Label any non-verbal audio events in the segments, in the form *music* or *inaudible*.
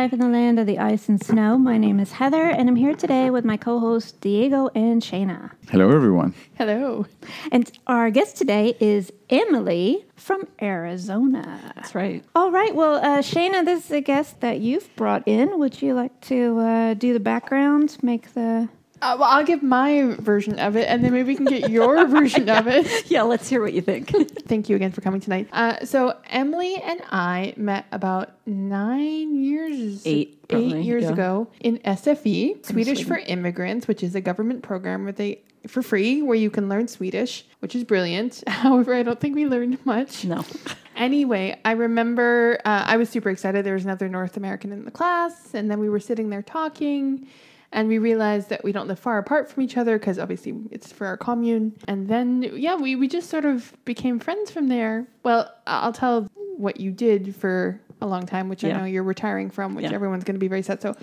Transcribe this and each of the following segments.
life in the land of the ice and snow. My name is Heather, and I'm here today with my co hosts Diego and Shayna. Hello, everyone. Hello. And our guest today is Emily from Arizona. That's right. All right. Well, uh, Shayna, this is a guest that you've brought in. Would you like to uh, do the background, make the. Uh, well, I'll give my version of it, and then maybe we can get your *laughs* version of it. *laughs* Yeah, let's hear what you think. *laughs* Thank you again for coming tonight. Uh, so Emily and I met about nine years, Eight, eight years yeah. ago in SFI, Swedish for Immigrants, which is a government program where they for free where you can learn Swedish, which is brilliant. However, I don't think we learned much. no. Anyway, I remember uh, I was super excited. There was another North American in the class, and then we were sitting there talking, and we realized that we don't live far apart from each other because obviously it's for our commune. And then, yeah, we, we just sort of became friends from there. Well, I'll tell what you did for a long time, which I know you're retiring from, which Yeah. everyone's going to be very sad. So,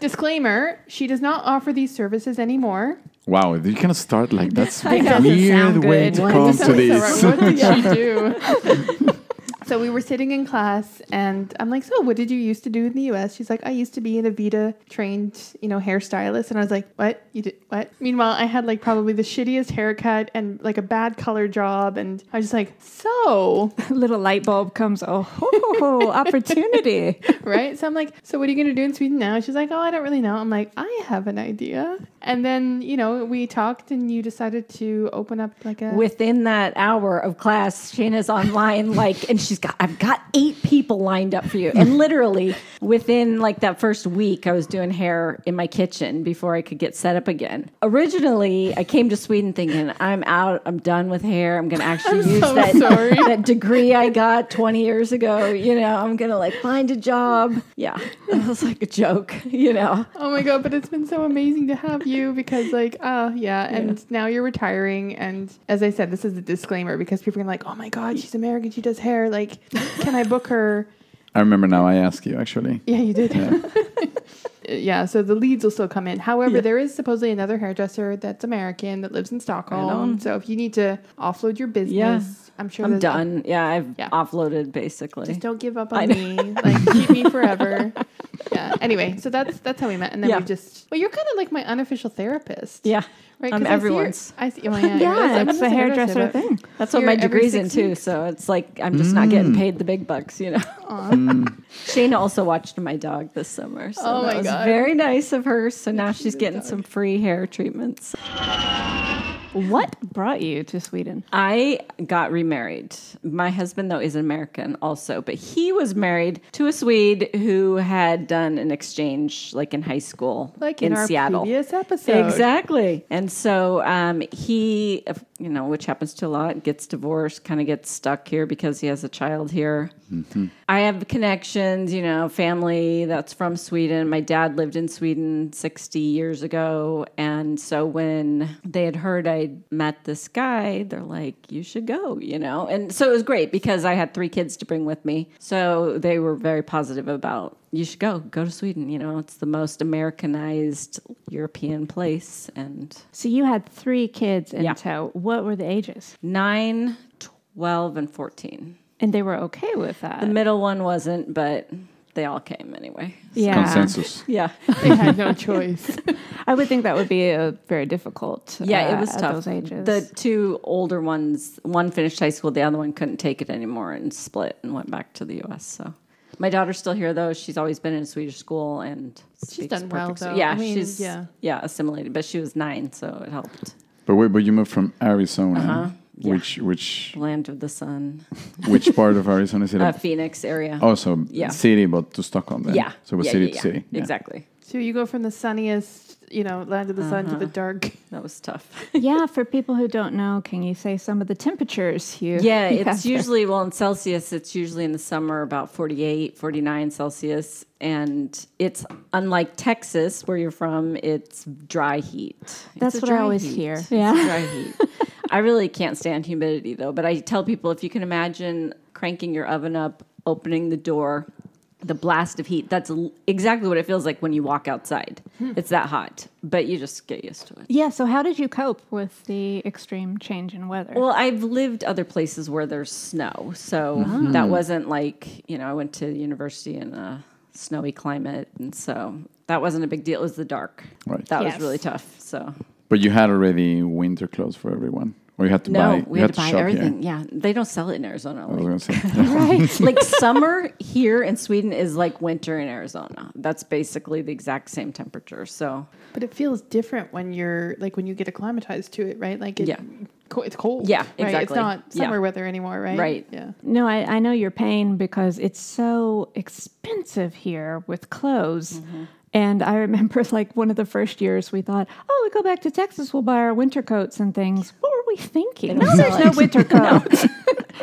disclaimer she does not offer these services anymore. Wow, you can start like *laughs* that's a weird way to Why come to sounds so this. What did she *laughs* do? So we were sitting in class, and I'm like, "So, what did you used to do in the U.S.?" She's like, "I used to be an Aveda trained, you know, hairstylist." And I was like, "What? You did what?" Meanwhile, I had like probably the shittiest haircut and like a bad color job, and I was just like, "So, *laughs* little light bulb comes, oh, opportunity. *laughs* right?" So I'm like, "So what are you gonna do in Sweden now?" She's like, "Oh, I don't really know." I'm like, "I have an idea." And then you know we talked, and you decided to open up like a Within that hour of class, Shayna's online, like, and she's got, I've got eight people lined up for you. And *laughs* literally within like that first week, I was doing hair in my kitchen before I could get set up again. Originally, I came to Sweden thinking, I'm out, I'm done with hair. I'm going to actually *laughs* use so that, sorry. *laughs* that degree I got 20 years ago. You know, I'm going to like find a job. Yeah, it was like a joke, you know. Oh my god, but it's been so amazing to have you because like oh yeah, and now you're retiring and as I said, this is a disclaimer because people are like, Oh my god, she's American, she does hair, like can I book her? I remember now I asked you actually. Yeah, you did. *laughs* Yeah. so the leads will still come in. However, Yeah. there is supposedly another hairdresser that's American that lives in Stockholm. on. So if you need to offload your business, Yeah. I'm sure I'm there's- done. Yeah, I've Yeah. offloaded basically. Just don't give up on me. Like keep me forever. *laughs* Yeah. Anyway, so that's that's how we met, and then Yeah. we just well, you're kind of like my unofficial therapist. Yeah. Right, I'm 'cause I see your- everyone's. I see. Oh, *laughs* yeah, Yeah, I'm it's a hairdresser aggressive, thing. That's what Here my every degree's in too. So it's like I'm just not mm. getting paid the big bucks, you know. Mm. Shayna also watched my dog this summer. So Oh that my was God. very nice of her. So now she's getting some free hair treatments. What brought you to Sweden? I got remarried. My husband, though, is an American also, but he was married to a Swede who had done an exchange like in high school, Like in, our Seattle. previous episode. Exactly. And so um, he, you know, which happens to a lot, gets divorced, kind of gets stuck here because he has a child here. Mm-hmm. I have connections, you know, family that's from Sweden. My dad lived in Sweden 60 years ago. And so when they had heard I'd met this guy, they're like, you should go, you know? And so it was great because I had three kids to bring with me. So they were very positive about you should go go to sweden you know it's the most americanized european place and So you had three kids in Yeah. tow. What were the ages? 9 12 and 14 And they were okay with that. the middle one wasn't but they all came anyway yeah. Consensus. *laughs* yeah They had *laughs* no choice. I would think that would be a very difficult. yeah uh, it was tough Those ages. the two older ones one finished high school the other one couldn't take it anymore and split and went back to the us so my daughter's still here though she's always been in a swedish school and she's done well, perfect Swe- though. yeah I mean, she's yeah. yeah assimilated but she was nine so it helped But wait, but you moved from Arizona, Uh-huh. Yeah. which which land of the sun *laughs* which part of Arizona is it? uh, phoenix area also yeah. city, but to Stockholm then. Yeah. So it was yeah, city yeah, to yeah. city. Yeah. Exactly. so you go from the sunniest, you know, land of the sun to the uh-huh. dark. *laughs* That was tough. *laughs* yeah, for people who don't know, can you say some of the temperatures you? yeah, you it's usually, well, in Celsius, it's usually in the summer about 48, 49 Celsius. And it's unlike Texas, where you're from, it's dry heat. That's a what I always heat. hear. Yeah. a dry *laughs* heat. I really can't stand humidity, though. But I tell people if you can imagine cranking your oven up, opening the door, the blast of heat, that's l- exactly what it feels like when you walk outside. Hmm. It's that hot, but you just get used to it. Yeah. So how did you cope with the extreme change in weather? Well, I've lived other places where there's snow, so mm-hmm. that wasn't like you know I went to university in a snowy climate, and so that wasn't a big deal. It was the dark. Right. That Yes. was really tough. So But you had already winter clothes for everyone, or you had to no, buy. we you had to shop buy here. everything. Yeah, they don't sell it in Arizona. I was Like, gonna say. *laughs* *laughs* Right. like summer here in Sweden is like winter in Arizona. That's basically the exact same temperature. So But it feels different when you're like when you get acclimatized to it, right? Like it, Yeah. co- it's cold. Yeah, right? It's exactly. not Yeah. summer weather anymore, right? Right. Yeah. No, I, I know your pain because it's so expensive here with clothes. Mm-hmm. And I remember *laughs* like one of the first years we thought, oh, we go back to Texas, we'll buy our winter coats and things. What were we thinking? No, there's sell no winter *laughs* coats. *laughs*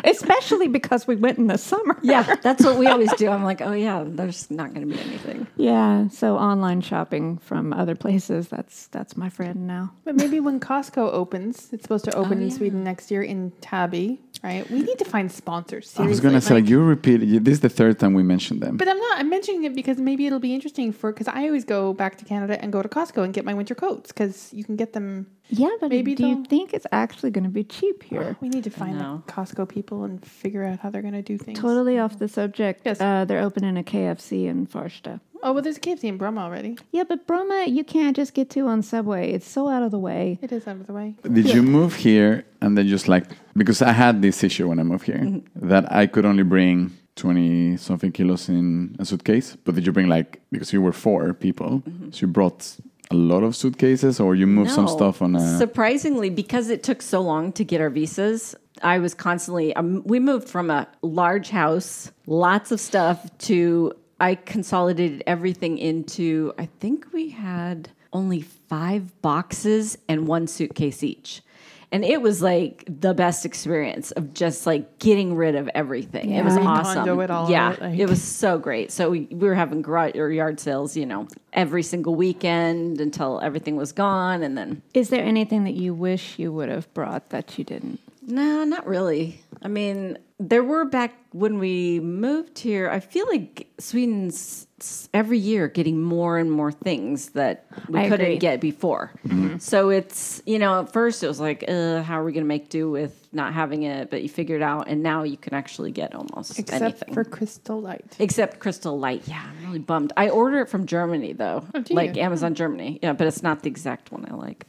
Especially because we went in the summer. yeah, that's what we always do. I'm like, oh yeah, there's not going to be anything. Yeah. So online shopping from other places, that's that's my friend now. But maybe when Costco opens, it's supposed to open Oh, in yeah. Sweden next year in Täby, right? We need to find sponsors. I was seriously. gonna say like you repeat. This is the third time we mentioned them. But I'm not. I'm mentioning it because maybe it'll be interesting for because I always go back to Canada and go to Costco and get my winter coats because you can get them. Yeah, but Maybe do you think it's actually going to be cheap *gasps* here? We need to find the Costco people and figure out how they're going to do things. Totally off the subject. Yes. Uh, they're opening a KFC in Farsta. Oh, well, there's a KFC in Bromma already. Yeah, but Bromma, you can't just get to on Subway. It's so out of the way. It is out of the way. Did you move here and then just like because I had this issue when I moved here Mm-hmm. that I could only bring twenty something kilos in a suitcase, but did you bring like because you were four people, Mm-hmm. so you brought a lot of suitcases or you moved some stuff on a Surprisingly, because it took so long to get our visas, I was constantly. Um, we moved from a large house, lots of stuff, to I consolidated everything into. I think we had only five boxes and one suitcase each. And it was like the best experience of just like getting rid of everything. It was awesome. Recondo it all, yeah, like- it was so great. So we, we were having garage or yard sales, you know, every single weekend until everything was gone, and then Is there anything that you wish you would have brought that you didn't? No, not really. I mean, there were back when we moved here. I feel like Sweden's every year getting more and more things that we I couldn't agree. get before. So it's you know at first it was like, uh, how are we going to make do with not having it? But you figure it out, and now you can actually get almost Except anything. for Crystal Light. Except Crystal Light. Yeah, I'm really bummed. I order it from Germany though, Oh, do like you? Amazon Germany. Yeah, but it's not the exact one I like.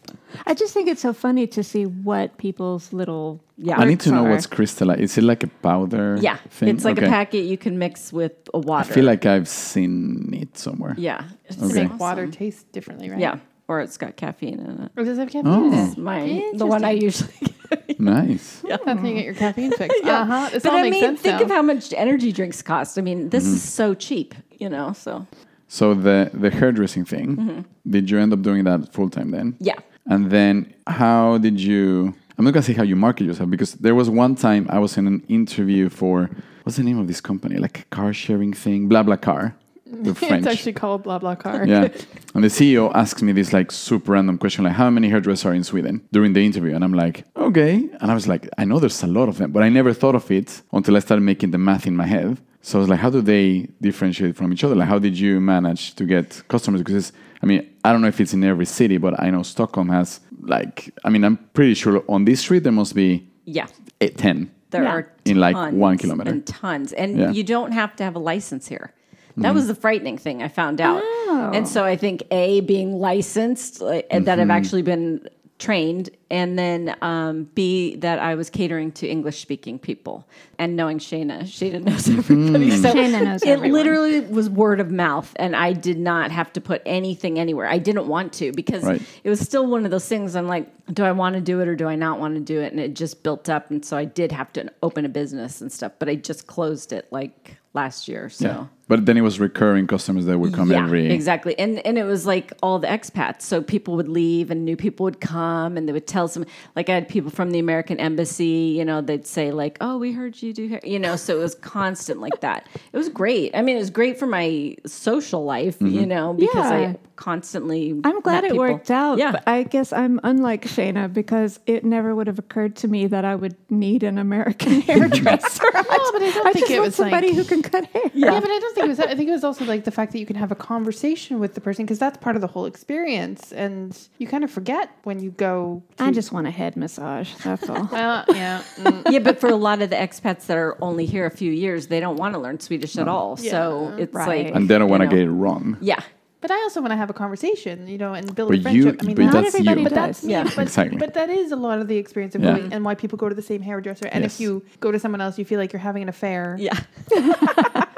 I just think it's so funny to see what people's little. Yeah. I need to know Sorry. what's Crystal Light. Is it like a powder? Yeah, thing? it's like Okay. a packet you can mix with a water. I feel like I've seen it somewhere. yeah, it's To Okay. make water awesome. taste differently, right? Yeah, or it's got caffeine in it. Or does it have caffeine Oh. in It's it? my the one I usually. Get. Nice. *laughs* That's how you get your caffeine fix. *laughs* Uh huh. This But all I makes mean, sense think now. of how much energy drinks cost. I mean, this is so cheap, you know. So So the the hairdressing thing, Mm-hmm. did you end up doing that full time then? yeah, And then how did you? I'm not gonna say how you market yourself because there was one time I was in an interview for what's the name of this company? Like a car sharing thing, BlaBlaCar. The *laughs* French. It's actually called BlaBlaCar. yeah. *laughs* And the CEO asks me this like super random question, like how many hairdressers are in Sweden during the interview? And I'm like, okay. And I was like, I know there's a lot of them, but I never thought of it until I started making the math in my head. So I was like, how do they differentiate from each other? Like, how did you manage to get customers? Because it's, I mean, I don't know if it's in every city, but I know Stockholm has like, I mean, I'm pretty sure on this street there must be yeah. eight, 10. There Yeah. are In, like, tons one kilometer. and tons, and Yeah. you don't have to have a license here. That was the frightening thing I found out. Oh. And so I think a being licensed, like, and that I've mm-hmm. actually been trained, and then um, b that I was catering to English speaking people, and knowing Shayna, Shayna knows mm. everybody. So Shayna knows it everyone. literally was word of mouth, and I did not have to put anything anywhere. I didn't want to because Right. it was still one of those things. I'm like, do I want to do it or do I not want to do it? And it just built up, and so I did have to open a business and stuff. But I just closed it like last year. So. Yeah. But then it was recurring customers that would come Yeah, every. exactly, and and it was like all the expats. So people would leave, and new people would come, and they would tell some. Like I had people from the American embassy. You know, they'd say like, "Oh, we heard you do hair." You know, so it was constant like that. It was great. I mean, it was great for my social life. Mm-hmm. You know, because Yeah. I constantly. I'm glad met it people. worked out. Yeah. But I guess I'm unlike Shayna because it never would have occurred to me that I would need an American *laughs* hairdresser. *laughs* no, but I don't I think just it want was somebody like- who can cut hair. Yeah. but I don't think it was. I think it was also like the fact that you can have a conversation with the person because that's part of the whole experience, and you kind of forget when you go. To, I just want a head massage. That's all. *laughs* Well, yeah. mm. yeah, but for a lot of the expats that are only here a few years, they don't want to learn Swedish at all. So it's Right. like And they don't want to get it wrong. Yeah. But I also want to have a conversation, you know, and build But a you- friendship. I mean, but not that's everybody you. But that's does. me. Yeah. But, *laughs* Exactly. but that is a lot of the experience of Yeah. going and why people go to the same hairdresser. And Yes. if you go to someone else, you feel like you're having an affair. Yeah. *laughs*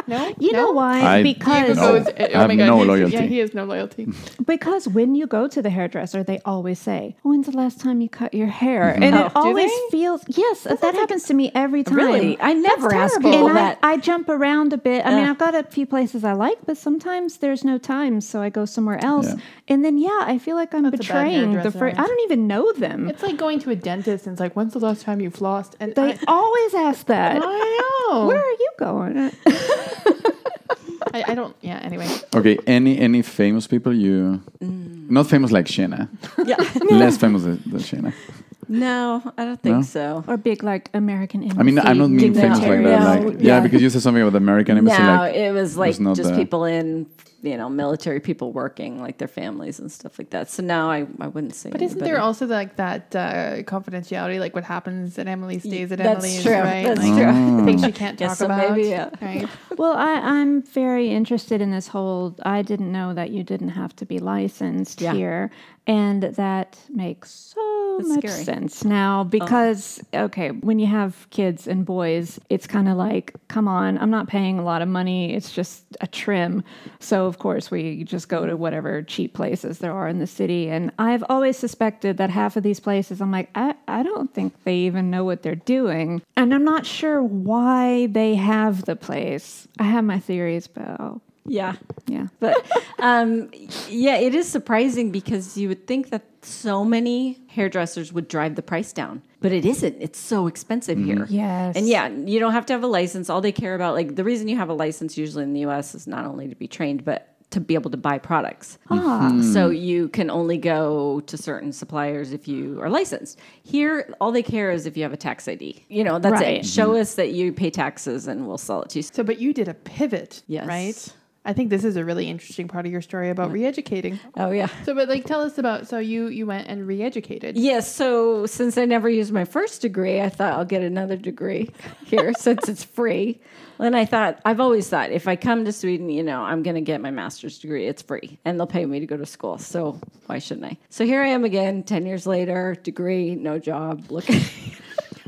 No, You no? know why? I- because No. Goes- oh I have no loyalty. Yeah, he has no loyalty. *laughs* because when you go to the hairdresser, they always say, "When's the last time you cut your hair?" Mm-hmm. And Oh. it always they? feels yes. That, happens to me every time. Really? I never ask terrible. people and that. I, I jump around a bit. I mean, I've got a few places I like, but sometimes there's no time, so I go somewhere else. Yeah. And then, yeah, I feel like I'm That's betraying the hairdresser. first. I don't even know them. It's like going to a dentist and it's like, when's the last time you flossed? And they I, always ask that. I know. *laughs* Where are you going? *laughs* I, I don't. Yeah. Anyway, Okay, any any famous people you mm. not famous like Shayna, yeah. *laughs* less famous than, than Shayna. No, I don't think No? so. or big like American embassy. I mean, I don't mean famous like that. No, Like, yeah, yeah. because you said something about the American embassy. no, like, it was like not just the- people in, you know, military people working, like their families and stuff like that. So no, I, I wouldn't say. but isn't there anybody. also like that uh, confidentiality, like what happens at Emily stays at That's Emily's, true. right? That's like, true. Things she can't Yeah, talk so about. maybe, yeah. Right. *laughs* Well, I, I'm very interested in this whole. I didn't know that you didn't have to be licensed Yeah. here, and that makes so Much scary. Oh. sense now oh. because okay, when you have kids and boys, it's kind of like, come on, I'm not paying a lot of money. It's just a trim, so of course we just go to whatever cheap places there are in the city. And I've always suspected that half of these places, I'm like, I, I don't think they even know what they're doing, and I'm not sure why they have the place. I have my theories, but I'll- Yeah. yeah. But um, yeah, it is surprising because you would think that so many hairdressers would drive the price down, but it isn't. It's so expensive here. Yes. And yeah, you don't have to have a license. All they care about, like the reason you have a license usually in the US is not only to be trained, but to be able to buy products. Ah. So you can only go to certain suppliers if you are licensed. Here, all they care is if you have a tax ID. You know, that's Right. it. Show us that you pay taxes and we'll sell it to you. So, but you did a pivot, Yes. right? I think this is a really interesting part of your story about re-educating. Oh, yeah. So, but like, tell us about. So you you went and re-educated. Yes, so since I never used my first degree, I thought I'll get another degree here *laughs* since it's free. And I thought, I've always thought if I come to Sweden, you know, I'm going to get my master's degree. It's free and they'll pay me to go to school. So why shouldn't I? So here I am again, 10 years later, degree, no job, looking.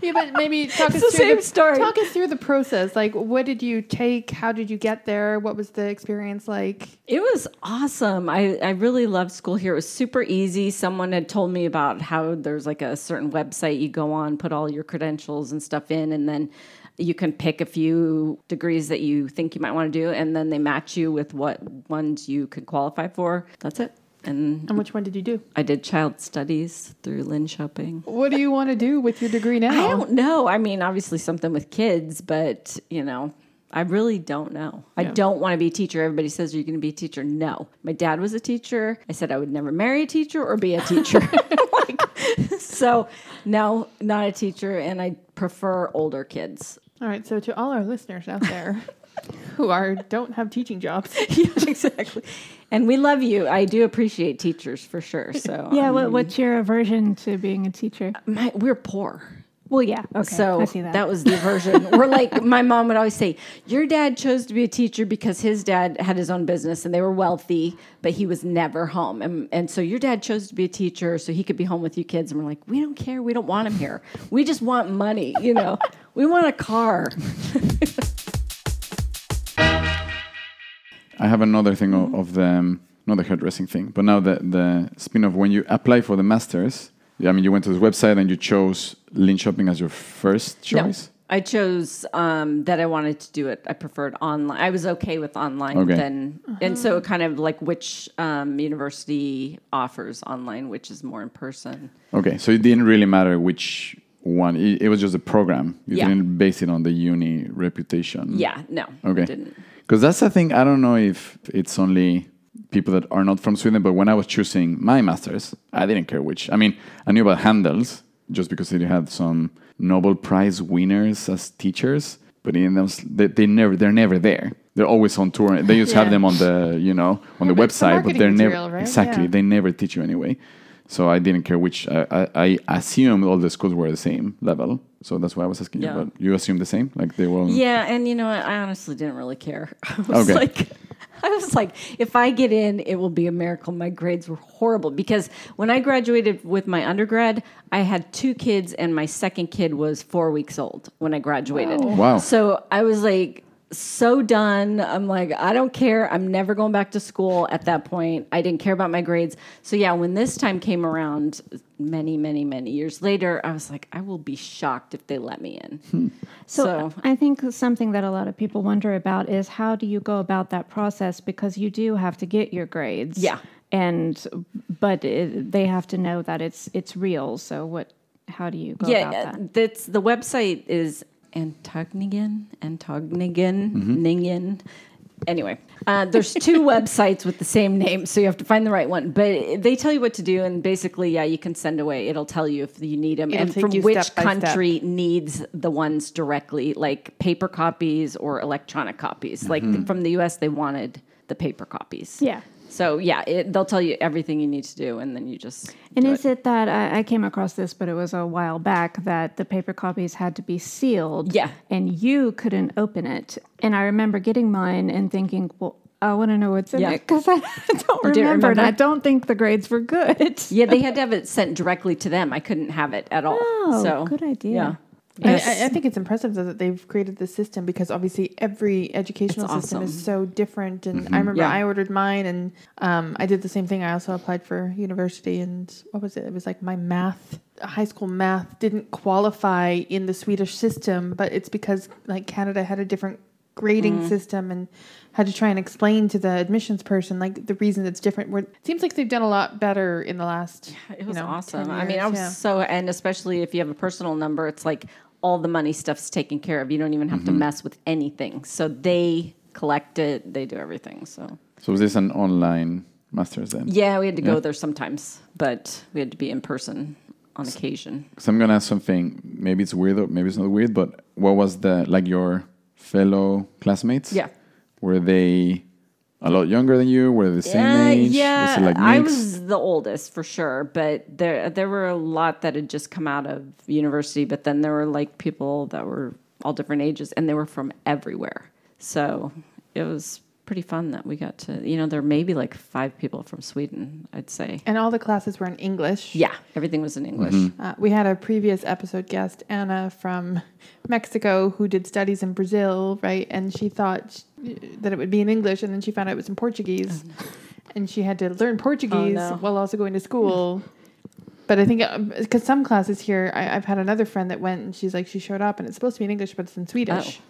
Yeah, but maybe *laughs* talk us the through same story. Talk us through the process. Like, what did you take? How did you get there? What was the experience like? It was awesome. I, I really loved school here. It was super easy. Someone had told me about how there's like a certain website you go on, put all your credentials and stuff in, and then you can pick a few degrees that you think you might want to do, and then they match you with what ones you could qualify for. That's it. And And which one did you do? I did child studies through Linköping. What do you want to do with your degree now? I don't know. I mean, obviously something with kids, but you know, I really don't know. I don't want to be a teacher. Everybody says Are you're going to be a teacher. No, my dad was a teacher. I said I would never marry a teacher or be a teacher. *laughs* *laughs* like, so no, not a teacher, and I prefer older kids. All right. So to all our listeners out there *laughs* who are don't have teaching jobs, *laughs* yeah, exactly. And we love you. I do appreciate teachers for sure. So Yeah, I what, um, what's your aversion to being a teacher? Uh, my, we're poor. Well, yeah, okay, So I see that. was the aversion. *laughs* We're like, my mom would always say, Your dad chose to be a teacher because his dad had his own business and they were wealthy, but he was never home. And, and so your dad chose to be a teacher so he could be home with you kids. And we're like, We don't care. We don't want him here. We just want money, you know, we want a car. *laughs* I have another thing Mm-hmm. of, of the um, not the hairdressing thing, but now the the spin off when you apply for the masters. I mean, you went to the website and you chose Linköping as your first choice. No. I chose um, that I wanted to do it. I preferred online. I was okay with online Okay. then, and so kind of like which um, university offers online, which is more in person. Okay, so it didn't really matter which one. It, it was just a program. You Yeah. didn't base it on the uni reputation. Yeah, no, Okay. I didn't. Because that's the thing. I don't know if it's only people that are not from Sweden, but when I was choosing my masters, I didn't care which. I mean, I knew about Handels just because it had some Nobel Prize winners as teachers, but in those, they, they never, they're never there. they're always on tour. They just have them on the you know on the Yeah, the website, but they're never right? exactly. Yeah. They never teach you anyway. So I didn't care which. I, I, I assumed all the schools were the same level. So that's why I was asking Yeah. you. But you assume the same, like they were. Yeah, and you know? I honestly didn't really care. *laughs* I was Okay. like, I was like, if I get in, it will be a miracle. My grades were horrible because when I graduated with my undergrad, I had two kids, and my second kid was four weeks old when I graduated. Wow. So I was like, so done. I'm like, I don't care. I'm never going back to school at that point. I didn't care about my grades. So yeah, when this time came around many, many, many years later, I was like, I will be shocked if they let me in. *laughs* So, So- I think something that a lot of people wonder about is how do you go about that process because you do have to get your grades. Yeah. And but it, they have to know that it's it's real. So what how do you go yeah, about that? that's the website is Antognigan, Antognigan, Ningen. Anyway, uh, there's two *laughs* websites with the same name, so you have to find the right one. But they tell you what to do, and basically, yeah, you can send away. It'll tell you if you need them It'll and from which step step. country needs the ones directly, like paper copies or electronic copies. Like from the U.S., they wanted the paper copies. Yeah. So yeah, it, they'll tell you everything you need to do, and then you just And is it that I, I came across this, but it was a while back that the paper copies had to be sealed. Yeah. And you couldn't open it. And I remember getting mine and thinking, well, I want to know what's in Yeah. it because *laughs* I don't didn't remember, and I don't think the grades were good. Yeah, they had to have it sent directly to them. I couldn't have it at all. Oh, so good idea. Yeah. I, Yes. I- I think it's impressive though that they've created this system because obviously every educational It's system is so different. And I remember Yeah. I ordered mine, and um, I did the same thing. I also applied for university, and what was it? It was like my math, high school math, didn't qualify in the Swedish system, but it's because like Canada had a different grading Mm. system and had to try and explain to the admissions person like the reason it's different. Where it seems like they've done a lot better in the last. It you was know, awesome. 10 I mean, I was yeah. so, and especially if you have a personal number, it's like all the money stuff's taken care of. You don't even have to mm-hmm. mess with anything. So they collect it, they do everything. So So was this an online masters then? yeah, we had to Yeah. go there sometimes, but we had to be in person on occasion. So I'm gonna ask something. Maybe it's weird or maybe it's not weird. But what was the like your fellow classmates? Yeah. Were they a lot younger than you? Were they the same Uh, age? Yeah, Was it like I was the oldest for sure, but there there were a lot that had just come out of university. But then there were like people that were all different ages, and they were from everywhere. So it was pretty fun that we got to. You know, there may be like five people from Sweden. I'd say. And all the classes were in English. Yeah, everything was in English. Uh, we had a previous episode guest, Anna from Mexico, who did studies in Brazil, right? And she thought sh- that it would be in English, and then she found out it was in Portuguese. Uh-huh. And she had to learn oh, Portuguese Oh, no. while also going to school. But I think, uh, because some classes here, I, I've had another friend that went, and she's like, she showed up, and it's supposed to be in English, but it's in Swedish.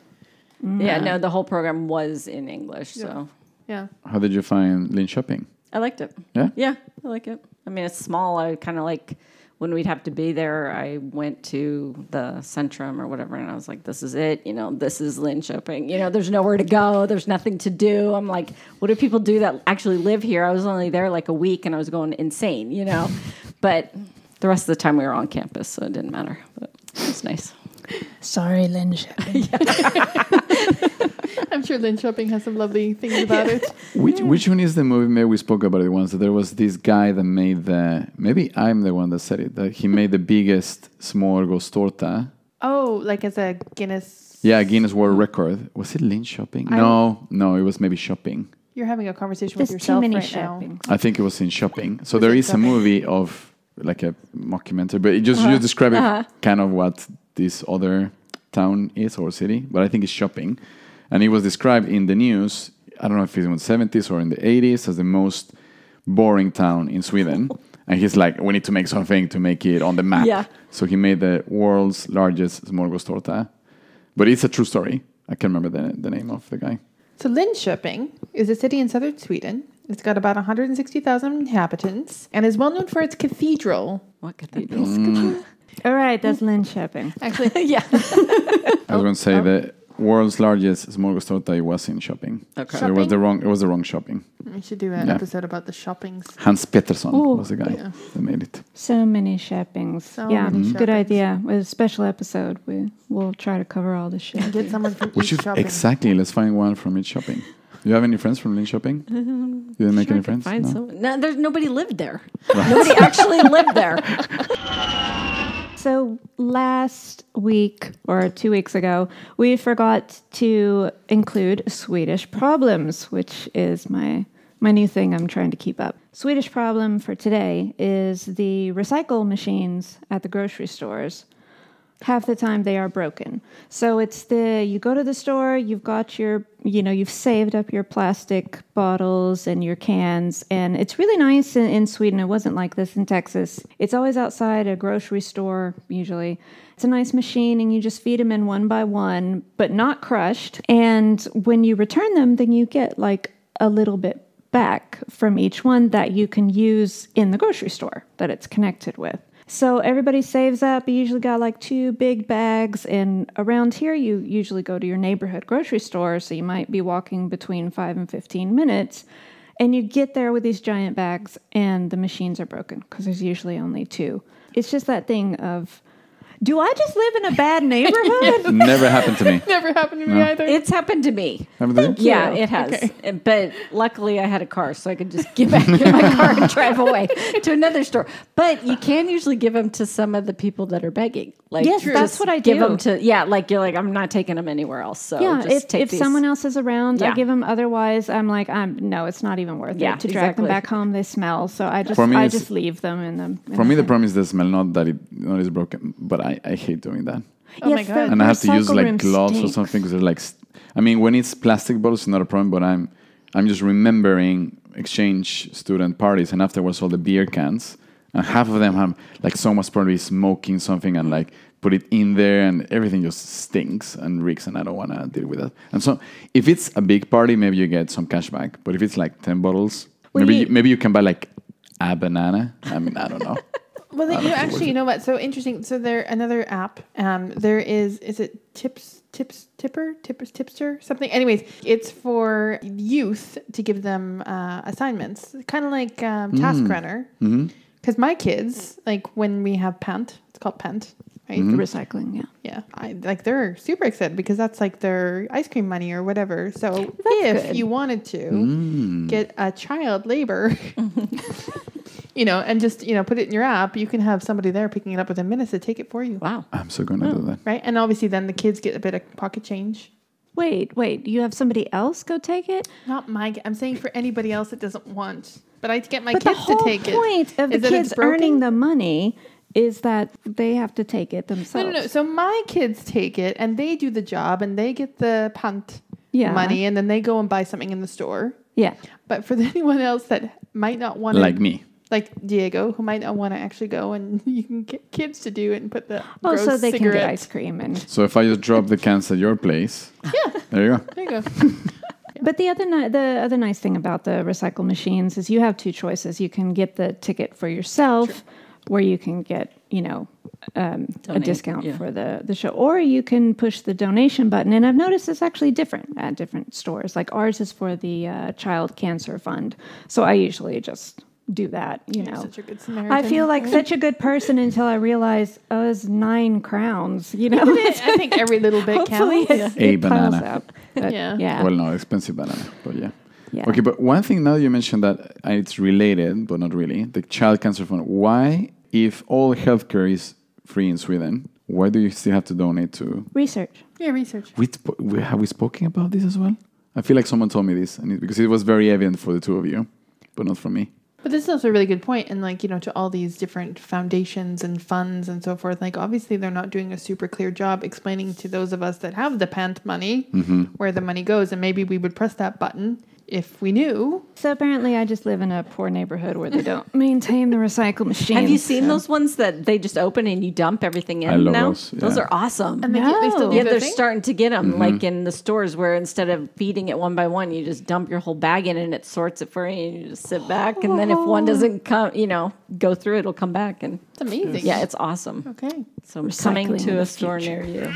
Oh. Yeah, no, the whole program was in English. So Yeah. How did you find Linköping? I liked it. Yeah? Yeah, I like it. I mean, it's small. I kind of like when we'd have to be there. I went to the Centrum or whatever, and I was like, "This is it. You know, this is Linköping. You know, there's nowhere to go. There's nothing to do." I'm like, "What do people do that actually live here?" I was only there like a week, and I was going insane. You know, *laughs* but the rest of the time we were on campus, so it didn't matter. But it was nice. Sorry, Linköping. *laughs* *laughs* *laughs* I'm sure Linköping has some lovely things about it. Which which one is the movie? Maybe we spoke about it once. That there was this guy that made the. Maybe I'm the one that said it. That he made the biggest smorgastorta. Oh, like as a Guinness. Yeah, Guinness World Record. Was it Linköping? No, no, it was maybe shopping. You're having a conversation There's with too many right shopping. I think it was in shopping. So Was there it is a movie of like a mockumentary, but it just you uh-huh. describe it uh-huh. kind of what this other town is or city, but I think it's shopping. And it was described in the news. I don't know if it's in the seventies or in the eighties as the most boring town in Sweden. *laughs* and he's like, we need to make something to make it on the map. Yeah. So he made the world's largest smorgastorta. But it's a true story. I can't remember the, the name of the guy. So Linköping is a city in southern Sweden. It's got about 160,000 inhabitants and is well known for its cathedral. What cathedral? Mm. All right, that's Linköping. Actually, *laughs* yeah. I was going to say oh. the world's largest smorgastorta, it was in shopping. Okay. So it was Shopping? the wrong. It was the wrong shopping. We should do an Yeah. episode about the shoppings. Hans Peterson Ooh. was the guy Yeah. that made it. So many shoppings. So yeah, many good shoppings. idea. With a special episode, we we'll try to cover all the shit. Get someone from We each should shopping. exactly. Let's find one from each shopping. Do you have any friends from Linköping? *laughs* You didn't make Sure, any could friends? Find No? some. No, there's nobody lived there. Nobody actually lived there. *laughs* So last week or two weeks ago, we forgot to include Swedish problems, which is my my new thing I'm trying to keep up. Swedish problem for today is the recycle machines at the grocery stores. Half the time they are broken. So it's the you go to the store, you've got your you know, you've saved up your plastic bottles and your cans and it's really nice in, in Sweden. It wasn't like this in Texas. It's always outside a grocery store usually. It's a nice machine and you just feed them in one by one, but not crushed. And when you return them, then you get like a little bit back from each one that you can use in the grocery store that it's connected with. So everybody saves up. You usually got like two big bags, and around here you usually go to your neighborhood grocery store. So you might be walking between five and fifteen minutes, and you get there with these giant bags, and the machines are broken because there's usually only two. It's just that thing of, do I just live in a bad neighborhood? *laughs* Never happened to me. *laughs* Never happened to me either. It's happened to me. Happened to you? Yeah, it has. But luckily, I had a car, so I could just get back in my car and drive away *laughs* to another store. But you can usually give them to some of the people that are begging. Like, Yes, just that's what I Give do. them to yeah, like you're like I'm not taking them anywhere else. So yeah, just if, take if these. someone else is around, I Yeah. give them. Otherwise, I'm like, I'm no, it's not even worth Yeah, it to drag them back home. They smell, so I just For me, I it's- just leave them in them. in For me, the problem is the smell, not that it not is broken, but I, I hate doing that. Oh my God. and I have to use like room gloves or something because they're like. st- I mean, when it's plastic bottles, it's not a problem. But I'm I'm just remembering exchange student parties, and afterwards all the beer cans, and half of them have like someone's probably smoking something and like put it in there, and everything just stinks and reeks, and I don't want to deal with that. And so, if it's a big party, maybe you get some cash back. But if it's like ten bottles, Well, maybe you- you, maybe you can buy like a banana. I mean, I don't know. Well, then, you know, actually, you know what? So interesting. So there, another app. Um, there is. Is it Tips? Tips? Tipper? Tippers? Tipster? Something. Anyways, it's for youth to give them uh, assignments, kind of like um, Task Runner. hmm Because my kids, like when we have Pant, it's called Pant, right? Mm-hmm. recycling. Yeah, Yeah, I like they're super excited because that's like their ice cream money or whatever. So if good. you wanted to Mm. get a child labor, *laughs* *laughs* you know, and just you know put it in your app, you can have somebody there picking it up within minutes to take it for you, Wow. I'm so gonna do that. right? And obviously, then the kids get a bit of pocket change. Wait, wait. You have somebody else go take it? Not my. I'm saying for anybody else that doesn't want, but I get my but kids to take point it. of the is that it's kids earning the money is that they have to take it themselves. no, no. So my kids take it and they do the job and they get the pant Yeah. money and then they go and buy something in the store. Yeah. But for *laughs* anyone else that might not want to, Like me. Like Diego, who might not want to actually go and *laughs* you can get kids to do it and put the Oh, gross so they can get ice cream and. So if I just drop the cans at your place, *laughs* Yeah, there you go. there you go. *laughs* But the other ni- the other nice thing about the recycle machines is you have two choices. You can get the ticket for yourself, where you can get you know um, a discount yeah. for the the show, or you can push the donation button. And I've noticed it's actually different at different stores. Like ours is for the uh, Child Cancer Fund, so I usually just do that. You You're know. such a good Samaritan. I feel like *laughs* such a good person until I realize oh, it's nine crowns. You know, I think every little bit *laughs* hopefully counts. it, A it banana. But Yeah. yeah, Well, no, expensive banana, but yeah. yeah. Okay, but one thing now you mentioned that uh, it's related, but not really. The child cancer fund. Why, if all healthcare is free in Sweden, why do you still have to donate to? Research. Yeah, research. We, sp- we have we spoken about this as well? I feel like someone told me this, and it, because it was very evident for the two of you, but not for me. But this is also a really good point, and like you know, to all these different foundations and funds and so forth. Like obviously, they're not doing a super clear job explaining to those of us that have the pant money Mm-hmm. where the money goes, and maybe we would press that button if we knew. So apparently, I just live in a poor neighborhood where they don't *laughs* maintain the recycle machine. Have you seen those ones that they just open and you dump everything in I love now? those, yeah. are awesome. And they, they still No. yeah, they're thing? starting to get them Mm-hmm. like in the stores where instead of feeding it one by one, you just dump your whole bag in and it sorts it for you. And you just sit back, and then if one doesn't come, you know, go through, it'll come back, and It's amazing. yeah, it's awesome. okay. So Recycling coming to the a store near you.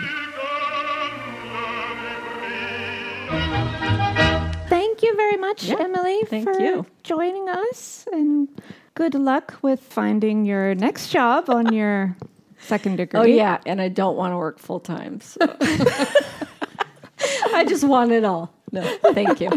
Much, Yeah, Emily, thank for you. joining us. And good luck with finding your next job on *laughs* your second degree. Oh yeah, and I don't want to work full time. So. *laughs* *laughs* I just want it all. No, thank you.